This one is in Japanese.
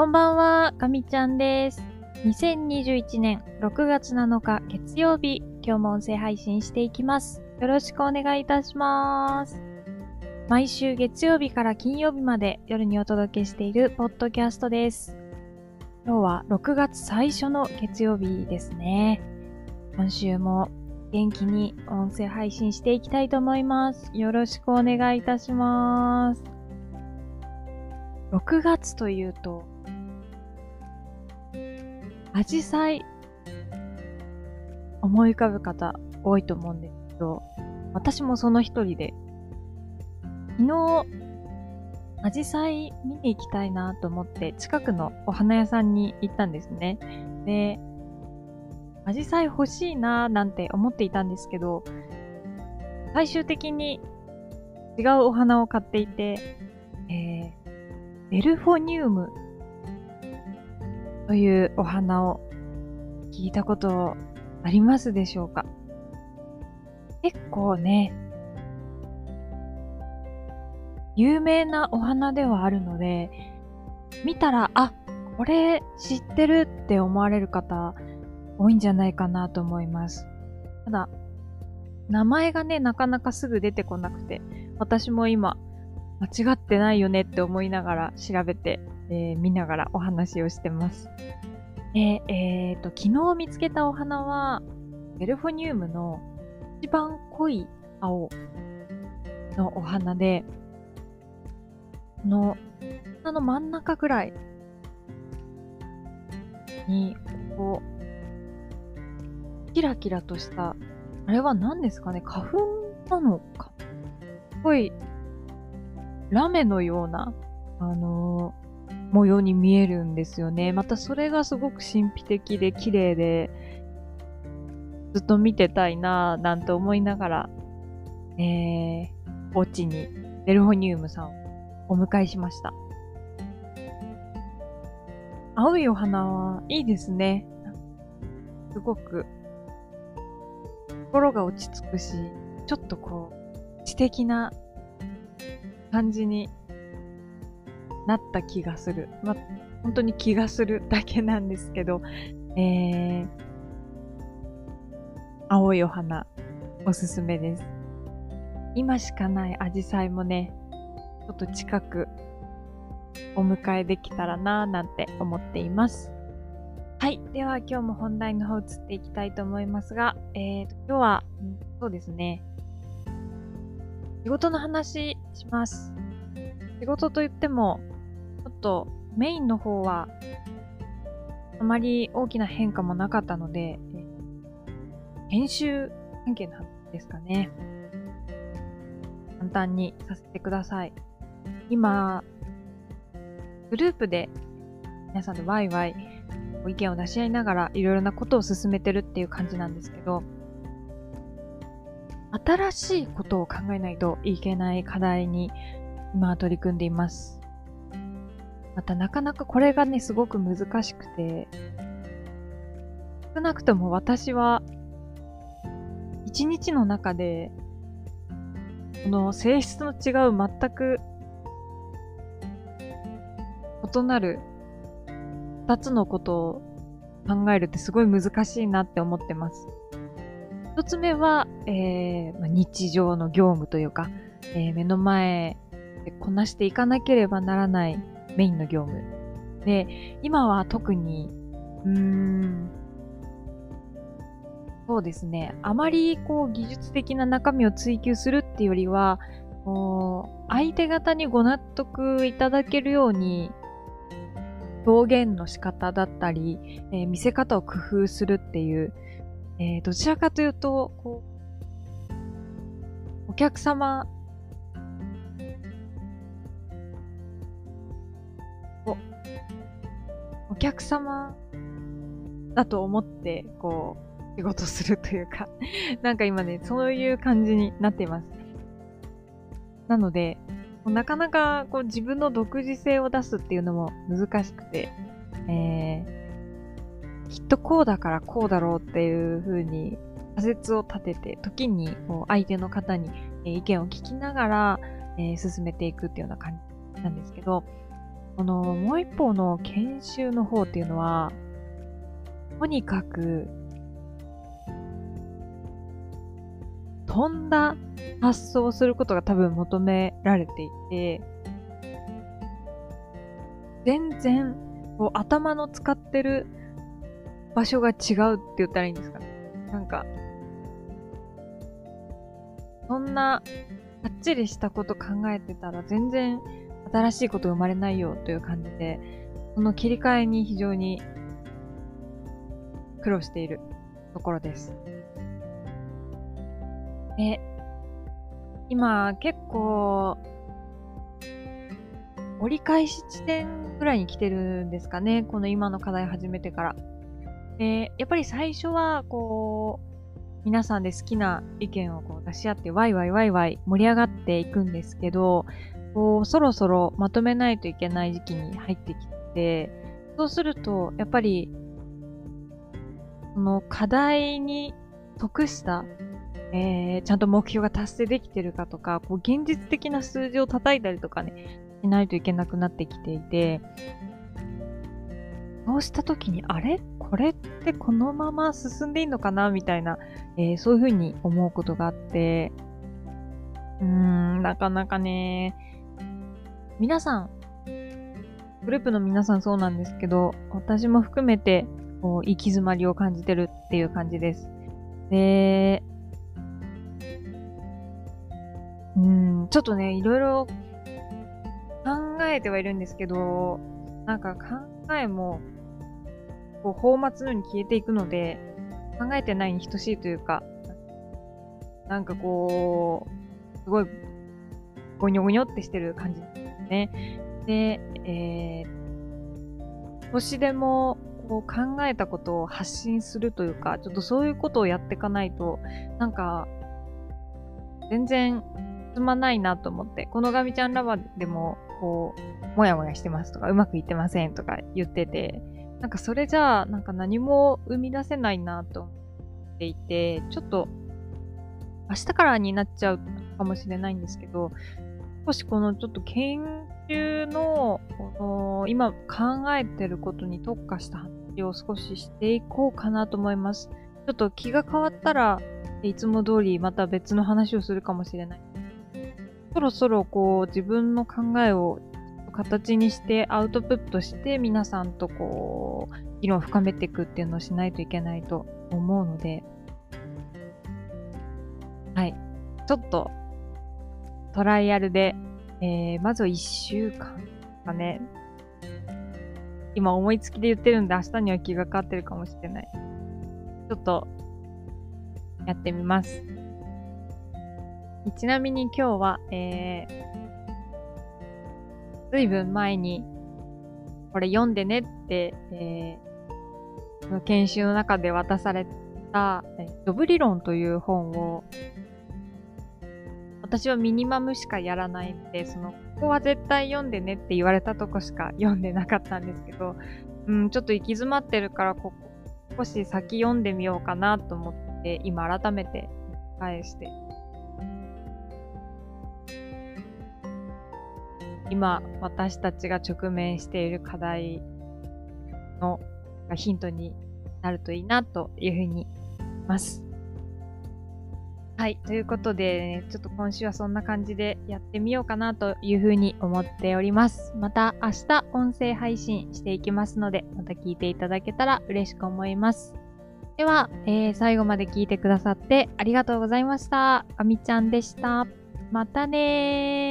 こんばんは、かみちゃんです。2021年6月7日月曜日、今日も音声配信していきます。よろしくお願いいたします。毎週月曜日から金曜日まで夜にお届けしているポッドキャストです。今日は6月最初の月曜日ですね。今週も元気に音声配信していきたいと思います。よろしくお願いいたします。6月というと、アジサイ、思い浮かぶ方多いと思うんですけど、私もその一人で、昨日、アジサイ見に行きたいなと思って、近くのお花屋さんに行ったんですね。で、アジサイ欲しいなーなんて思っていたんですけど、最終的に違うお花を買っていて、えー、ベルフォニウムというお花を聞いたことありますでしょうか？結構ね、有名なお花ではあるので、見たら、あ、これ知ってるって思われる方多いんじゃないかなと思います。ただ、名前がね、なかなかすぐ出てこなくて、私も今、間違ってないよねって思いながら調べて、えー見ながらお話をしてます。で、えっ、と、昨日見つけたお花は、ベルフォニウムの一番濃い青のお花で、この、花の真ん中ぐらいに、こう、キラキラとした、あれは何ですかね？花粉なのか？すごい、ラメのような、あのー模様に見えるんですよね。またそれがすごく神秘的で綺麗で、ずっと見てたいなぁなんて思いながら、えー、お家にベルホニウムさんをお迎えしました。青いお花はいいですね。すごく心が落ち着くし、ちょっとこう、知的な感じになった気がする。まあ、本当に気がするだけなんですけど、えー、青いお花、おすすめです。今しかないアジサイもね、ちょっと近くお迎えできたらなぁなんて思っています。はい。では今日も本題の方移っていきたいと思いますが、えー、今日は、そうですね、仕事の話します。仕事といっても、ちょっとメインの方はあまり大きな変化もなかったので、編集関係の話ですかね。簡単にさせてください。今、グループで皆さんでワイワイ意見を出し合いながらいろいろなことを進めてるっていう感じなんですけど、新しいことを考えないといけない課題に今取り組んでいます。またなかなかこれがね、すごく難しくて、少なくとも私は、一日の中で、この性質の違う全く異なる二つのことを考えるってすごい難しいなって思ってます。一つ目は、えーま日常の業務というか、えー目の前でこなしていかなければならないメインの業務。で、今は特に、うーん、そうですね。あまりこう技術的な中身を追求するっていうよりは、こう相手方にご納得いただけるように、表現の仕方だったり、えー見せ方を工夫するっていう、えーどちらかというと、こう、お客様客様だと思って、こう、仕事するというか、なんか今ね、そういう感じになっています。なので、なかなかこう自分の独自性を出すっていうのも難しくて、えー、きっとこうだからこうだろうっていう風に仮説を立てて、時にこう相手の方に意見を聞きながら、えー進めていくっていうような感じなんですけど、このもう一方の研修の方っていうのは、とにかく、飛んだ発想をすることが多分求められていて、全然、こう頭の使ってる場所が違うって言ったらいいんですかね。なんか、そんな、かっちりしたこと考えてたら全然新しいこと生まれないよという感じで、その切り替えに非常に苦労しているところです。で、今結構、折り返し地点ぐらいに来てるんですかね。この今の課題始めてから。で、やっぱり最初は、こう、皆さんで好きな意見をこう出し合ってワイワイワイワイ盛り上がっていくんですけど、こう、そろそろまとめないといけない時期に入ってきて、そうすると、やっぱり、その課題に得した、えー、ちゃんと目標が達成できてるかとか、こう、現実的な数字を叩いたりとかね、しないといけなくなってきていて、そうした時に、あれ？これってこのまま進んでいいのかな？みたいな、えー、そういうふうに思うことがあって、うーん、なかなかね、皆さん、グループの皆さんそうなんですけど、私も含めて、こう、行き詰まりを感じてるっていう感じです。で、うん、ちょっとね、いろいろ考えてはいるんですけど、なんか考えも、こう、放末のように消えていくので、考えてないに等しいというか、なんかこう、すごい、ゴニョゴニョってしてる感じね。で、えー、少しでもこう考えたことを発信するというか、ちょっとそういうことをやっていかないと、なんか、全然進まないなと思って、このガミちゃんラバーでも、こう、もやもやしてますとか、うまくいってませんとか言ってて、なんかそれじゃあ、なんか何も生み出せないなと思っていて、ちょっと、明日からになっちゃうかもしれないんですけど、少しこのちょっと研究の、この今考えてることに特化した話を少ししていこうかなと思います。ちょっと気が変わったらいつも通りまた別の話をするかもしれない。そろそろこう自分の考えを形にしてアウトプットして皆さんとこう議論を深めていくっていうのをしないといけないと思うので、はい。ちょっとトライアルで、えー、まずは1週間かね。今思いつきで言ってるんで明日には気が変わってるかもしれない。ちょっと、やってみます。ちなみに今日は、えー、ずいぶん前に、これ読んでねって、えー、研修の中で渡された、ジョブ理論という本を私はミニマムしかやらないんで、その、ここは絶対読んでねって言われたとこしか読んでなかったんですけど、うん、ちょっと行き詰まってるから、ここ、少し先読んでみようかなと思って、今改めて返して。今、私たちが直面している課題のヒントになるといいなというふうに思います。はい。ということで、ちょっと今週はそんな感じでやってみようかなというふうに思っております。また明日音声配信していきますので、また聞いていただけたら嬉しく思います。では、えー、最後まで聞いてくださってありがとうございました。あみちゃんでした。またね。